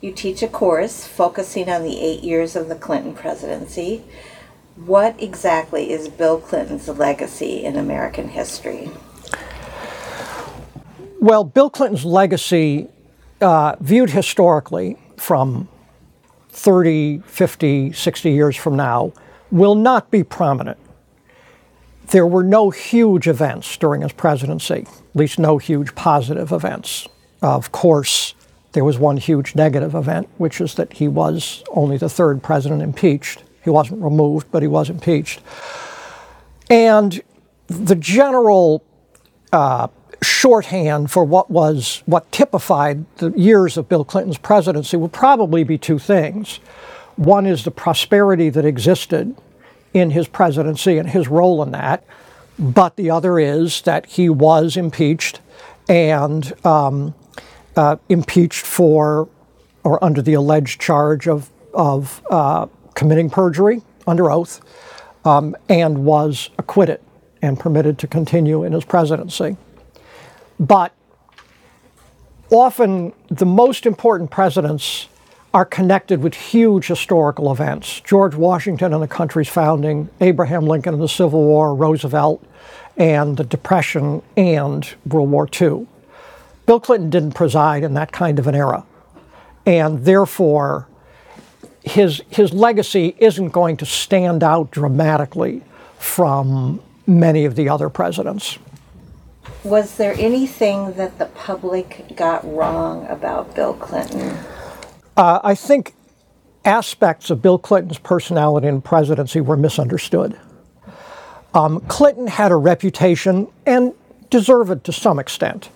You teach a course focusing on the eight years of the Clinton presidency. What exactly is Bill Clinton's legacy in American history? Well, Bill Clinton's legacy, uh, viewed historically from 30, 50, 60 years from now, will not be prominent. There were no huge events during his presidency, at least no huge positive events. Of course, there was one huge negative event, which is that he was only the third president impeached. He wasn't removed, but he was impeached. And the general uh, shorthand for what was what typified the years of Bill Clinton's presidency will probably be two things. One is the prosperity that existed in his presidency and his role in that, but the other is that he was impeached and um, uh, impeached for or under the alleged charge of, of uh, committing perjury under oath um, and was acquitted and permitted to continue in his presidency. But often the most important presidents are connected with huge historical events. George Washington and the country's founding, Abraham Lincoln and the Civil War, Roosevelt and the Depression and World War II. Bill Clinton didn't preside in that kind of an era. And therefore, his, his legacy isn't going to stand out dramatically from many of the other presidents. Was there anything that the public got wrong about Bill Clinton? Uh, I think aspects of Bill Clinton's personality and presidency were misunderstood. Um, Clinton had a reputation, and deserved to some extent,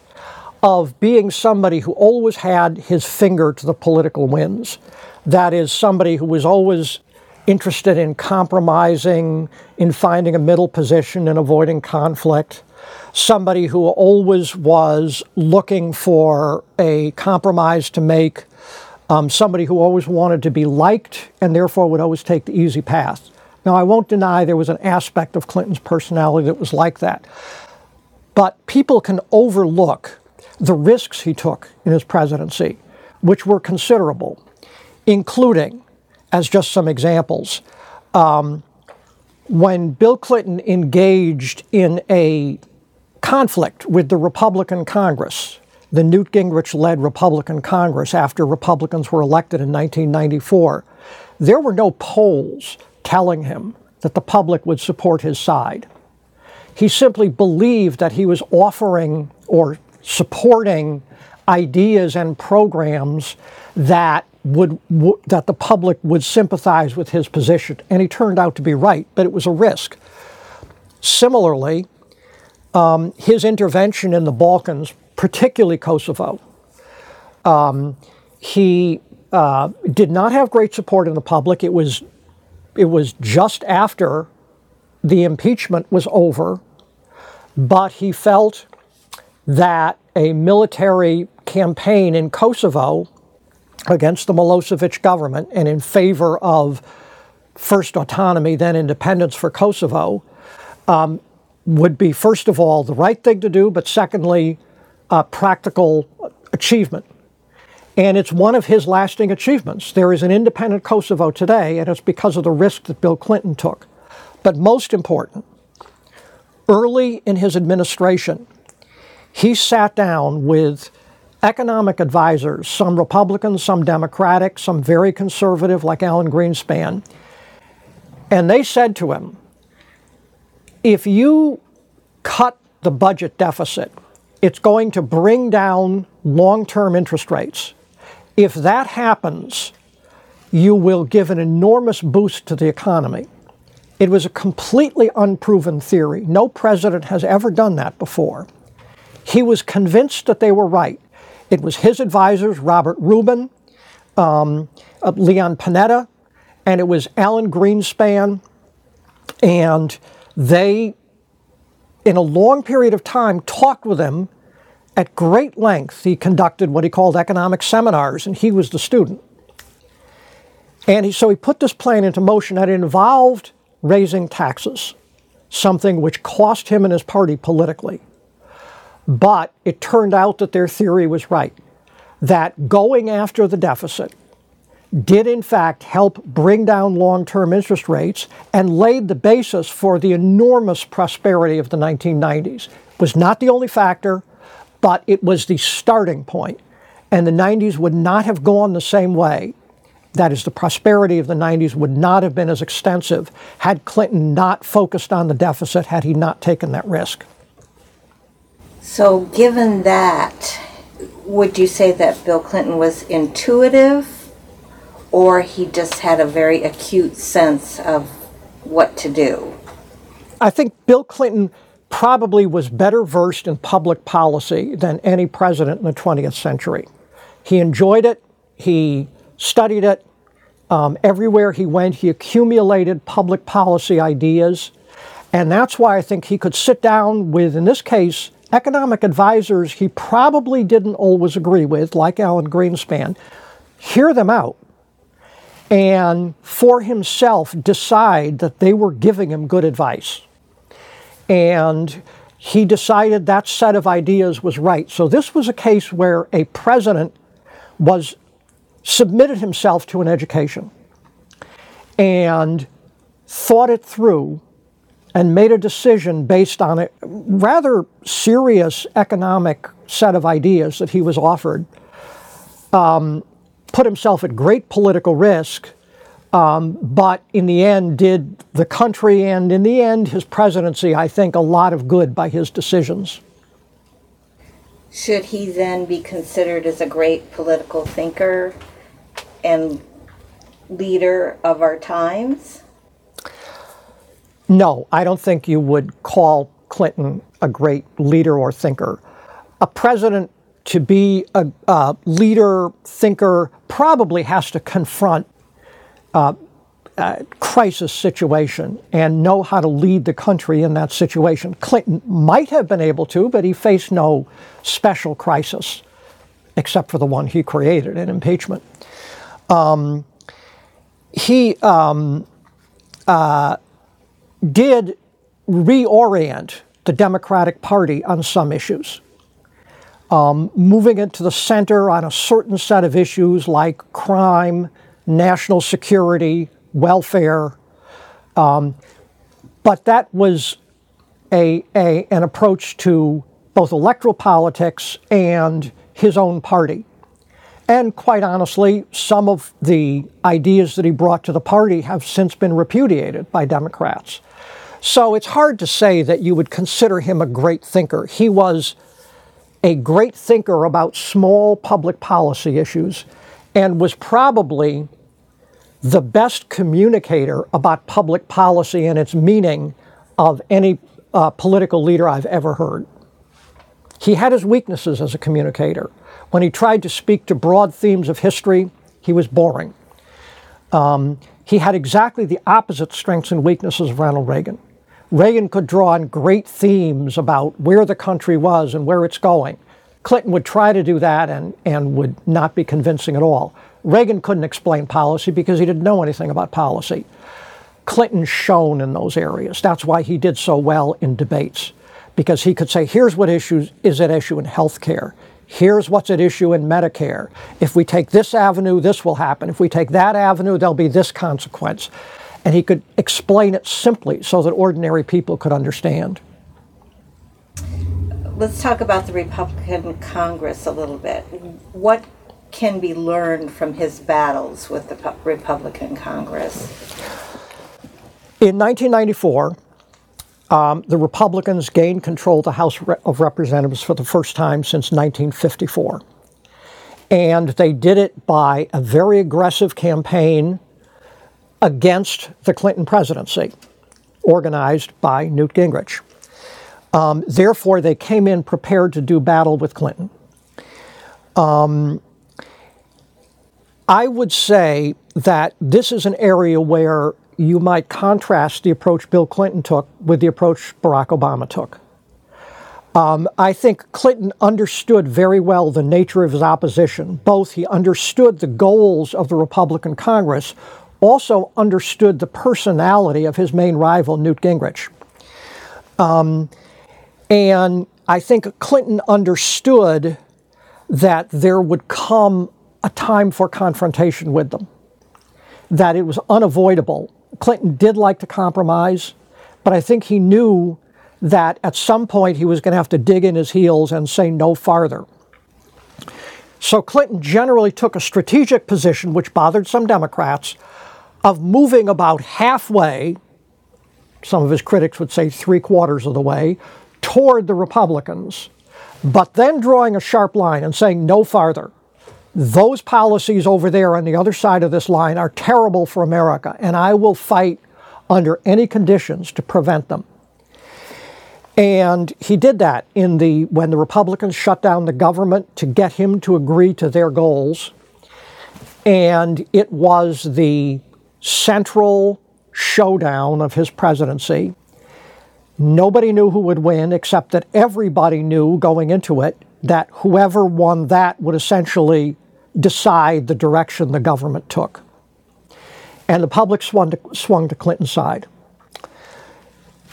of being somebody who always had his finger to the political winds. That is, somebody who was always interested in compromising, in finding a middle position, and avoiding conflict. Somebody who always was looking for a compromise to make. Um, somebody who always wanted to be liked and therefore would always take the easy path. Now, I won't deny there was an aspect of Clinton's personality that was like that. But people can overlook the risks he took in his presidency, which were considerable, including, as just some examples, um, when Bill Clinton engaged in a conflict with the Republican Congress, the Newt Gingrich led Republican Congress after Republicans were elected in 1994, there were no polls telling him that the public would support his side. He simply believed that he was offering or supporting ideas and programs that would w- that the public would sympathize with his position, and he turned out to be right, but it was a risk. Similarly, um, his intervention in the Balkans, particularly Kosovo, um, he uh, did not have great support in the public. It was it was just after the impeachment was over, but he felt that a military campaign in Kosovo against the Milosevic government and in favor of first autonomy, then independence for Kosovo, um, would be, first of all, the right thing to do, but secondly, a practical achievement. And it's one of his lasting achievements. There is an independent Kosovo today, and it's because of the risk that Bill Clinton took. But most important, early in his administration, he sat down with economic advisors, some Republicans, some Democratic, some very conservative, like Alan Greenspan, and they said to him, if you cut the budget deficit, it's going to bring down long term interest rates. If that happens, you will give an enormous boost to the economy. It was a completely unproven theory. No president has ever done that before. He was convinced that they were right. It was his advisors, Robert Rubin, um, uh, Leon Panetta, and it was Alan Greenspan. And they, in a long period of time, talked with him at great length. He conducted what he called economic seminars, and he was the student. And he, so he put this plan into motion that involved raising taxes, something which cost him and his party politically. But it turned out that their theory was right, that going after the deficit did in fact help bring down long term interest rates and laid the basis for the enormous prosperity of the 1990s. It was not the only factor, but it was the starting point. And the 90s would not have gone the same way. That is, the prosperity of the 90s would not have been as extensive had Clinton not focused on the deficit, had he not taken that risk. So, given that, would you say that Bill Clinton was intuitive or he just had a very acute sense of what to do? I think Bill Clinton probably was better versed in public policy than any president in the 20th century. He enjoyed it, he studied it. Um, everywhere he went, he accumulated public policy ideas. And that's why I think he could sit down with, in this case, economic advisors he probably didn't always agree with, like Alan Greenspan, hear them out and for himself decide that they were giving him good advice. And he decided that set of ideas was right. So this was a case where a president was submitted himself to an education and thought it through and made a decision based on a rather serious economic set of ideas that he was offered. Um, put himself at great political risk, um, but in the end did the country and in the end his presidency, I think, a lot of good by his decisions. Should he then be considered as a great political thinker and leader of our times? No, I don't think you would call Clinton a great leader or thinker. A president to be a, a leader, thinker, probably has to confront uh, a crisis situation and know how to lead the country in that situation. Clinton might have been able to, but he faced no special crisis except for the one he created an impeachment. Um, he um, uh, did reorient the Democratic Party on some issues um, moving it to the center on a certain set of issues like crime, national security, welfare. Um, but that was a, a, an approach to both electoral politics and his own party. And quite honestly, some of the ideas that he brought to the party have since been repudiated by Democrats. So it's hard to say that you would consider him a great thinker. He was a great thinker about small public policy issues and was probably the best communicator about public policy and its meaning of any uh, political leader I've ever heard. He had his weaknesses as a communicator. When he tried to speak to broad themes of history, he was boring. Um, he had exactly the opposite strengths and weaknesses of Ronald Reagan. Reagan could draw on great themes about where the country was and where it's going. Clinton would try to do that and, and would not be convincing at all. Reagan couldn't explain policy because he didn't know anything about policy. Clinton shone in those areas. That's why he did so well in debates, because he could say, here's what issues is at issue in health care. Here's what's at issue in Medicare. If we take this avenue, this will happen. If we take that avenue, there'll be this consequence and he could explain it simply so that ordinary people could understand. Let's talk about the Republican Congress a little bit. What can be learned from his battles with the Republican Congress? In 1994, um, the Republicans gained control of the House of Representatives for the first time since 1954. And they did it by a very aggressive campaign against the Clinton presidency, organized by Newt Gingrich. Um, therefore, they came in prepared to do battle with Clinton. Um, I would say that this is an area where you might contrast the approach Bill Clinton took with the approach Barack Obama took. Um, I think Clinton understood very well the nature of his opposition. Both he understood the goals of the Republican Congress, also understood the personality of his main rival, Newt Gingrich. Um, and I think Clinton understood that there would come a time for confrontation with them, that it was unavoidable. Clinton did like to compromise, but I think he knew that at some point he was going to have to dig in his heels and say no farther. So Clinton generally took a strategic position, which bothered some Democrats, of moving about halfway, some of his critics would say three quarters of the way, toward the Republicans, but then drawing a sharp line and saying no farther. Those policies over there on the other side of this line are terrible for America, and I will fight under any conditions to prevent them. And he did that in the when the Republicans shut down the government to get him to agree to their goals. And it was the central showdown of his presidency. Nobody knew who would win, except that everybody knew going into it that whoever won that would essentially decide the direction the government took. And the public swung to, swung to Clinton's side.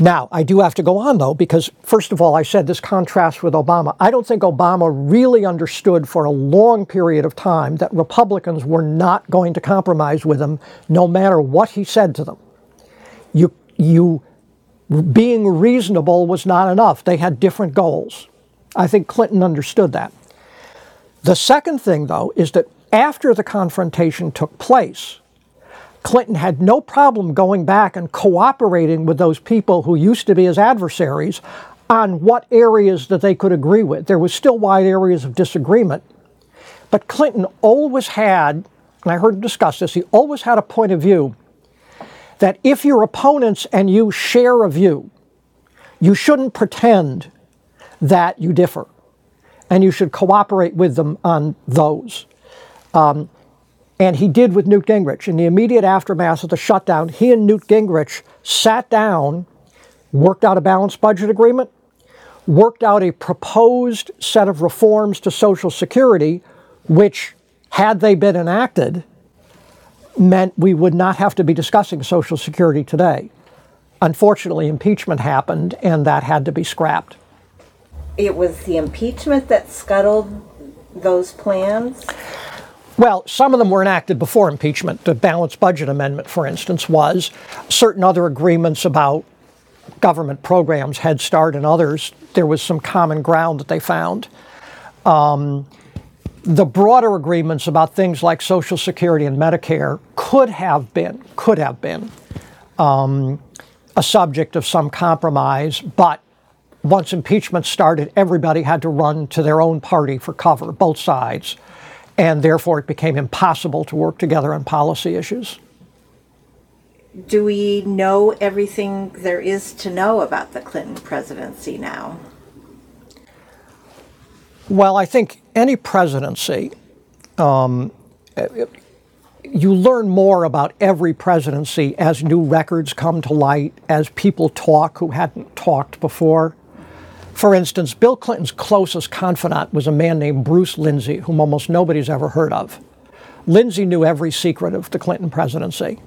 Now, I do have to go on though, because first of all, I said this contrast with Obama. I don't think Obama really understood for a long period of time that Republicans were not going to compromise with him no matter what he said to them. You, you, being reasonable was not enough. They had different goals. I think Clinton understood that. The second thing, though, is that after the confrontation took place, Clinton had no problem going back and cooperating with those people who used to be his adversaries on what areas that they could agree with. There was still wide areas of disagreement. But Clinton always had, and I heard him discuss this, he always had a point of view that if your opponents and you share a view, you shouldn't pretend that you differ, and you should cooperate with them on those. Um, and he did with Newt Gingrich. In the immediate aftermath of the shutdown, he and Newt Gingrich sat down, worked out a balanced budget agreement, worked out a proposed set of reforms to Social Security, which, had they been enacted, meant we would not have to be discussing Social Security today. Unfortunately, impeachment happened, and that had to be scrapped. It was the impeachment that scuttled those plans? Well, some of them were enacted before impeachment. The balanced budget amendment, for instance, was. Certain other agreements about government programs, Head Start and others, there was some common ground that they found. Um, the broader agreements about things like Social Security and Medicare could have been, could have been um, a subject of some compromise, but once impeachment started, everybody had to run to their own party for cover, both sides and therefore it became impossible to work together on policy issues. Do we know everything there is to know about the Clinton presidency now? Well, I think any presidency, um, you learn more about every presidency as new records come to light, as people talk who hadn't talked before. For instance, Bill Clinton's closest confidant was a man named Bruce Lindsey, whom almost nobody's ever heard of. Lindsey knew every secret of the Clinton presidency.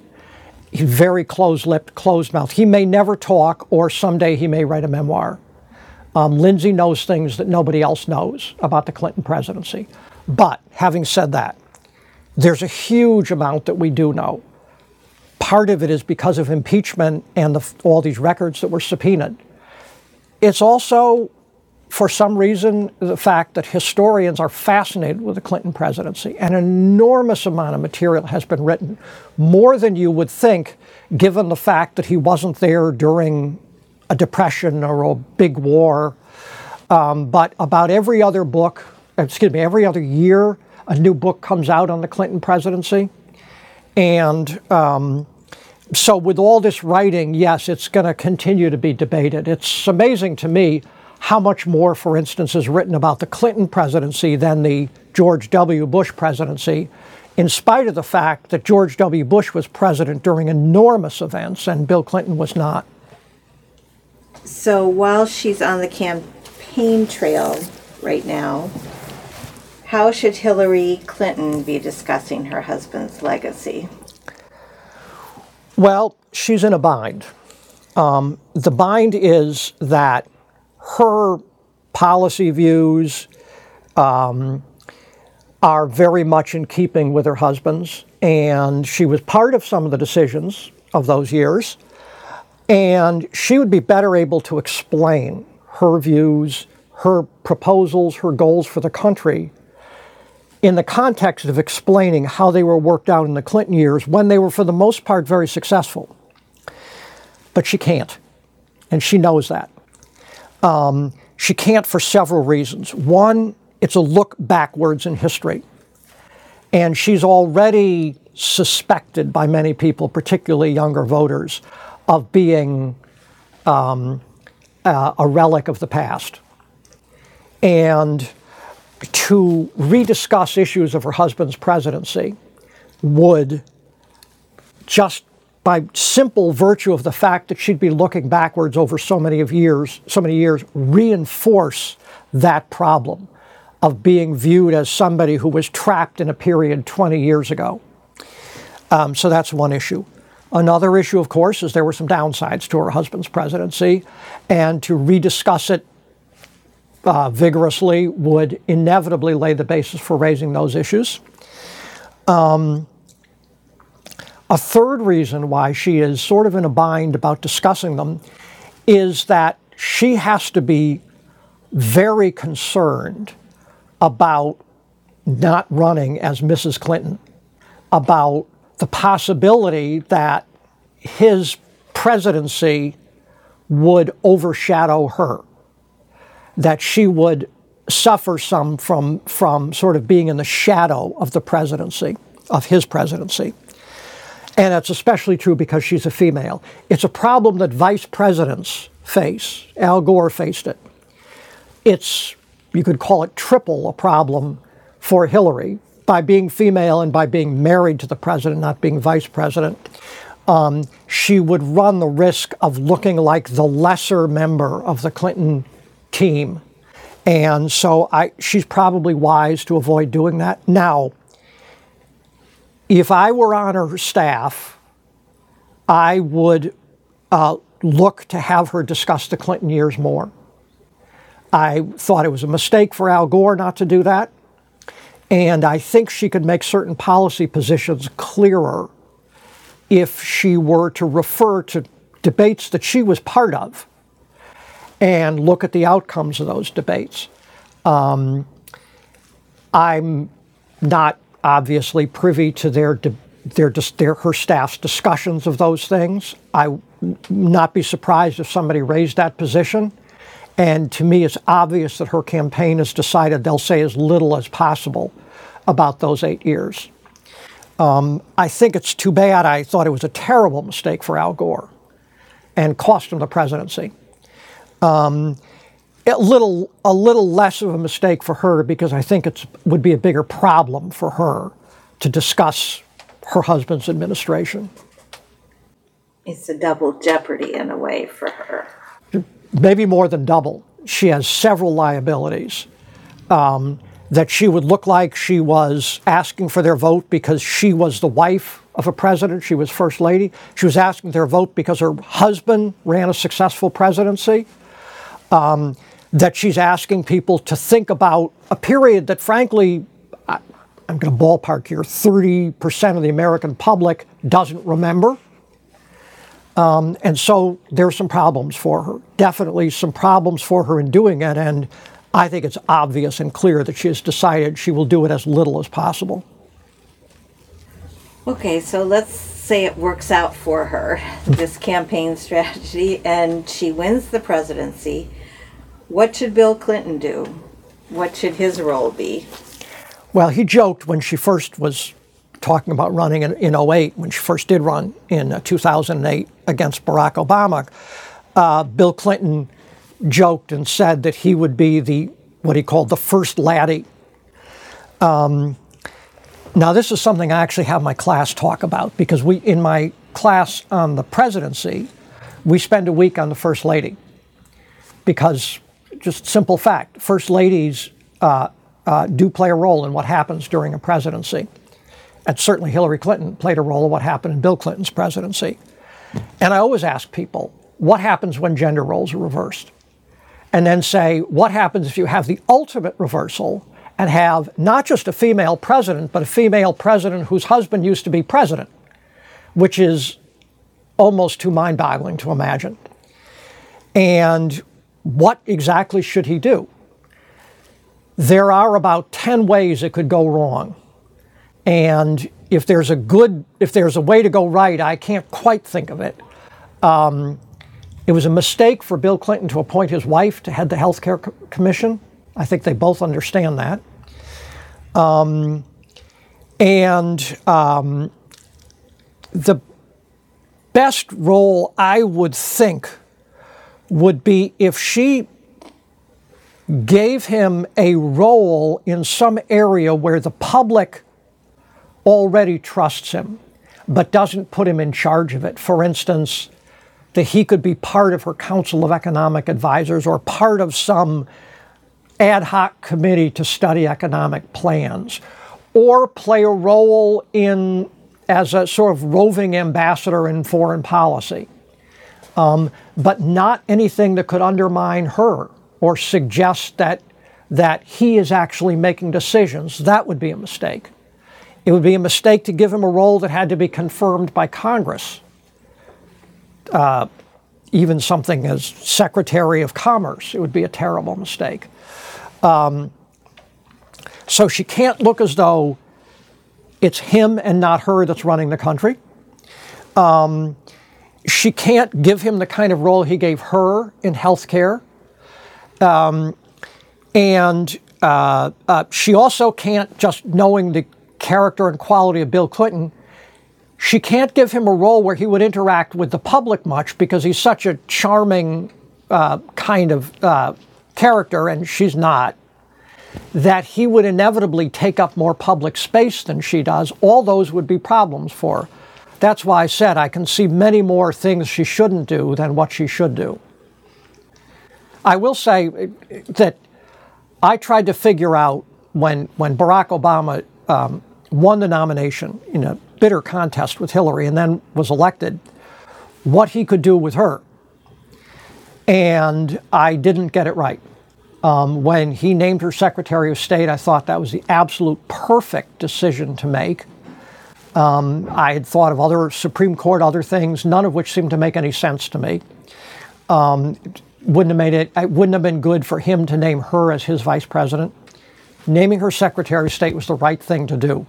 He's very close lipped, closed mouthed. He may never talk, or someday he may write a memoir. Um, Lindsey knows things that nobody else knows about the Clinton presidency. But having said that, there's a huge amount that we do know. Part of it is because of impeachment and the, all these records that were subpoenaed. It's also, for some reason, the fact that historians are fascinated with the Clinton presidency. An enormous amount of material has been written, more than you would think, given the fact that he wasn't there during a depression or a big war. Um, but about every other book, excuse me, every other year, a new book comes out on the Clinton presidency. And um, so, with all this writing, yes, it's going to continue to be debated. It's amazing to me how much more, for instance, is written about the Clinton presidency than the George W. Bush presidency, in spite of the fact that George W. Bush was president during enormous events and Bill Clinton was not. So, while she's on the campaign trail right now, how should Hillary Clinton be discussing her husband's legacy? Well, she's in a bind. Um, the bind is that her policy views, um, are very much in keeping with her husband's, and she was part of some of the decisions of those years. And she would be better able to explain her views, her proposals, her goals for the country in the context of explaining how they were worked out in the Clinton years when they were, for the most part, very successful. But she can't, and she knows that. Um, she can't for several reasons. One, it's a look backwards in history. And she's already suspected by many people, particularly younger voters, of being um, uh, a relic of the past. And to rediscuss issues of her husband's presidency would just by simple virtue of the fact that she'd be looking backwards over so many of years, so many years, reinforce that problem of being viewed as somebody who was trapped in a period 20 years ago. Um, so that's one issue. Another issue, of course, is there were some downsides to her husband's presidency, and to rediscuss it uh, vigorously would inevitably lay the basis for raising those issues. Um, a third reason why she is sort of in a bind about discussing them is that she has to be very concerned about not running as Mrs. Clinton, about the possibility that his presidency would overshadow her, that she would suffer some from, from sort of being in the shadow of the presidency, of his presidency. And that's especially true because she's a female. It's a problem that vice presidents face. Al Gore faced it. It's, you could call it triple a problem for Hillary by being female and by being married to the president, not being vice president, um, she would run the risk of looking like the lesser member of the Clinton team. And so I, she's probably wise to avoid doing that. Now, if I were on her staff, I would uh, look to have her discuss the Clinton years more. I thought it was a mistake for Al Gore not to do that. And I think she could make certain policy positions clearer if she were to refer to debates that she was part of and look at the outcomes of those debates. Um, I'm not obviously privy to their, their, their, her staff's discussions of those things. I would not be surprised if somebody raised that position. And to me, it's obvious that her campaign has decided they'll say as little as possible about those eight years. Um, I think it's too bad. I thought it was a terrible mistake for Al Gore and cost him the presidency. Um, a little, a little less of a mistake for her because I think it would be a bigger problem for her to discuss her husband's administration. It's a double jeopardy in a way for her. Maybe more than double. She has several liabilities. Um, that she would look like she was asking for their vote because she was the wife of a president, she was first lady. She was asking their vote because her husband ran a successful presidency. Um, that she's asking people to think about a period that, frankly, I, I'm going to ballpark here 30% of the American public doesn't remember. Um, and so there's some problems for her. Definitely some problems for her in doing it. And I think it's obvious and clear that she has decided she will do it as little as possible. Okay, so let's say it works out for her, this campaign strategy, and she wins the presidency. What should Bill Clinton do? What should his role be? Well, he joked when she first was talking about running in, in 08, when she first did run in uh, 2008 against Barack Obama. Uh, Bill Clinton joked and said that he would be the what he called the first laddie. Um, now, this is something I actually have my class talk about because we, in my class on the presidency, we spend a week on the first lady because just simple fact, first ladies uh, uh, do play a role in what happens during a presidency. And certainly Hillary Clinton played a role in what happened in Bill Clinton's presidency. And I always ask people, what happens when gender roles are reversed? and then say, what happens if you have the ultimate reversal and have not just a female president, but a female president whose husband used to be president, which is almost too mind boggling to imagine. And what exactly should he do? There are about 10 ways it could go wrong. And if there's a good, if there's a way to go right, I can't quite think of it. Um, it was a mistake for Bill Clinton to appoint his wife to head the Health Care Commission. I think they both understand that. Um, and um, the best role I would think would be if she gave him a role in some area where the public already trusts him, but doesn't put him in charge of it. For instance, that he could be part of her Council of Economic Advisors or part of some ad hoc committee to study economic plans, or play a role in as a sort of roving ambassador in foreign policy, um, but not anything that could undermine her or suggest that that he is actually making decisions. That would be a mistake. It would be a mistake to give him a role that had to be confirmed by Congress. Uh, even something as Secretary of Commerce, it would be a terrible mistake. Um, so she can't look as though it's him and not her that's running the country. Um, she can't give him the kind of role he gave her in health care. Um, and uh, uh, she also can't, just knowing the character and quality of Bill Clinton, she can't give him a role where he would interact with the public much because he's such a charming uh, kind of uh, character, and she's not that he would inevitably take up more public space than she does, all those would be problems for her. That's why I said I can see many more things she shouldn't do than what she should do. I will say that I tried to figure out when, when Barack Obama um, won the nomination in a bitter contest with Hillary and then was elected, what he could do with her. And I didn't get it right. Um, when he named her Secretary of State, I thought that was the absolute perfect decision to make. Um, I had thought of other Supreme Court, other things, none of which seemed to make any sense to me. Um, wouldn't have made it. It wouldn't have been good for him to name her as his vice president. Naming her Secretary of State was the right thing to do.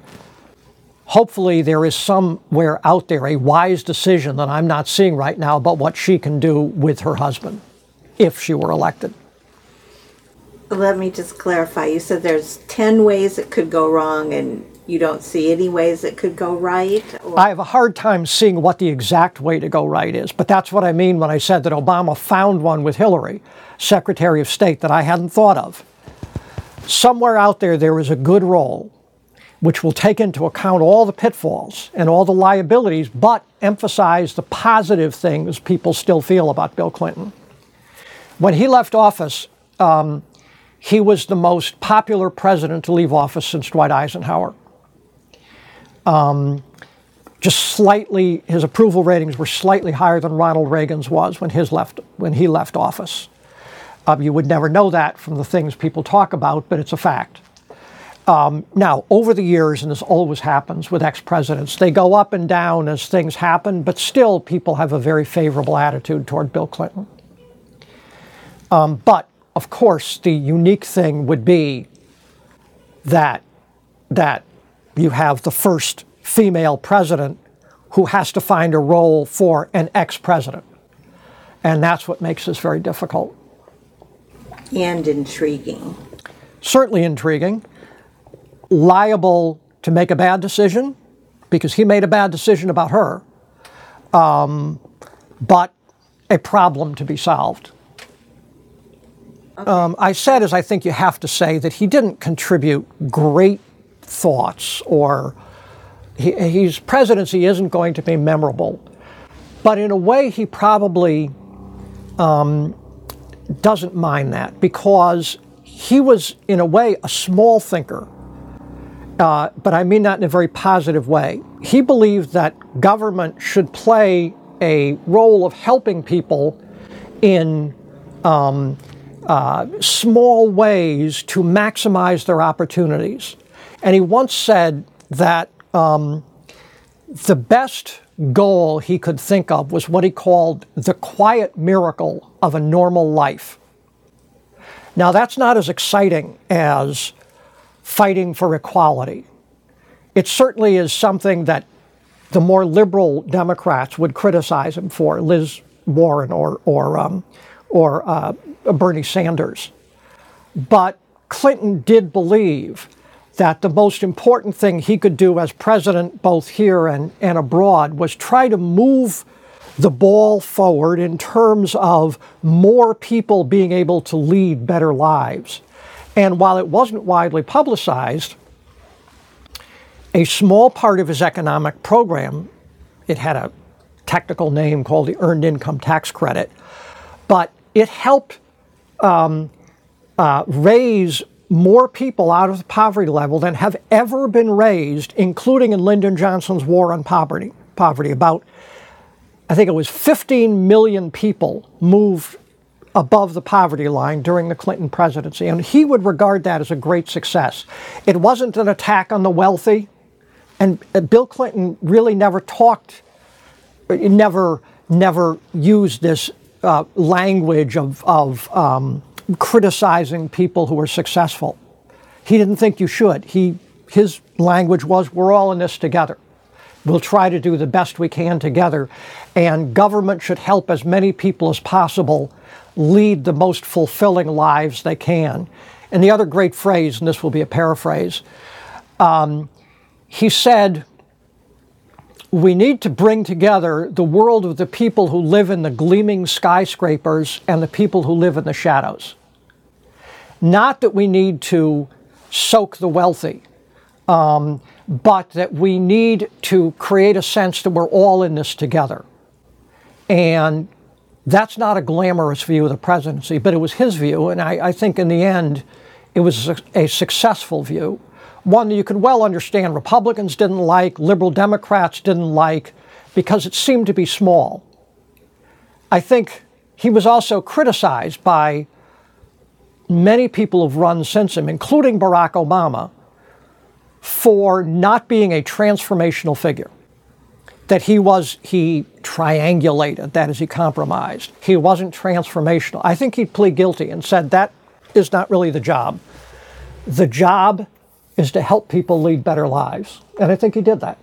Hopefully, there is somewhere out there a wise decision that I'm not seeing right now about what she can do with her husband if she were elected. Let me just clarify. You said there's 10 ways it could go wrong and you don't see any ways it could go right? Or? I have a hard time seeing what the exact way to go right is, but that's what I mean when I said that Obama found one with Hillary, Secretary of State, that I hadn't thought of. Somewhere out there, there is a good role which will take into account all the pitfalls and all the liabilities, but emphasize the positive things people still feel about Bill Clinton. When he left office, um, he was the most popular president to leave office since Dwight Eisenhower. Um, just slightly, his approval ratings were slightly higher than Ronald Reagan's was when his left when he left office. Um, you would never know that from the things people talk about, but it's a fact. Um, now, over the years, and this always happens with ex presidents, they go up and down as things happen, but still people have a very favorable attitude toward Bill Clinton. Um, but of course, the unique thing would be that that you have the first female president who has to find a role for an ex-president. And that's what makes this very difficult. And intriguing. Certainly intriguing. Liable to make a bad decision because he made a bad decision about her, um, but a problem to be solved. Okay. Um, I said, as I think you have to say, that he didn't contribute great thoughts or he, his presidency isn't going to be memorable. But in a way, he probably um, doesn't mind that because he was, in a way, a small thinker. Uh, but I mean that in a very positive way. He believed that government should play a role of helping people in um, uh, small ways to maximize their opportunities. And he once said that um, the best goal he could think of was what he called the quiet miracle of a normal life. Now, that's not as exciting as fighting for equality. It certainly is something that the more liberal Democrats would criticize him for, Liz Warren or, or, um, or uh, Bernie Sanders. But Clinton did believe that the most important thing he could do as president, both here and, and abroad, was try to move the ball forward in terms of more people being able to lead better lives. And while it wasn't widely publicized, a small part of his economic program, it had a technical name called the Earned Income Tax Credit, but it helped um, uh, raise more people out of the poverty level than have ever been raised, including in Lyndon Johnson's war on poverty. Poverty, about I think it was 15 million people moved above the poverty line during the Clinton presidency, and he would regard that as a great success. It wasn't an attack on the wealthy, and uh, Bill Clinton really never talked, never, never used this uh, language of, of um, criticizing people who are successful. He didn't think you should. He, his language was, we're all in this together. We'll try to do the best we can together. And government should help as many people as possible lead the most fulfilling lives they can. And the other great phrase, and this will be a paraphrase, um, he said, We need to bring together the world of the people who live in the gleaming skyscrapers and the people who live in the shadows. Not that we need to soak the wealthy. Um, but that we need to create a sense that we're all in this together. And that's not a glamorous view of the presidency, but it was his view, and I, I think in the end, it was a, a successful view. One that you could well understand Republicans didn't like, liberal Democrats didn't like, because it seemed to be small. I think he was also criticized by many people who've run since him, including Barack Obama, for not being a transformational figure. That he was, he triangulated, that is, he compromised. He wasn't transformational. I think he'd plead guilty and said that is not really the job. The job is to help people lead better lives. And I think he did that.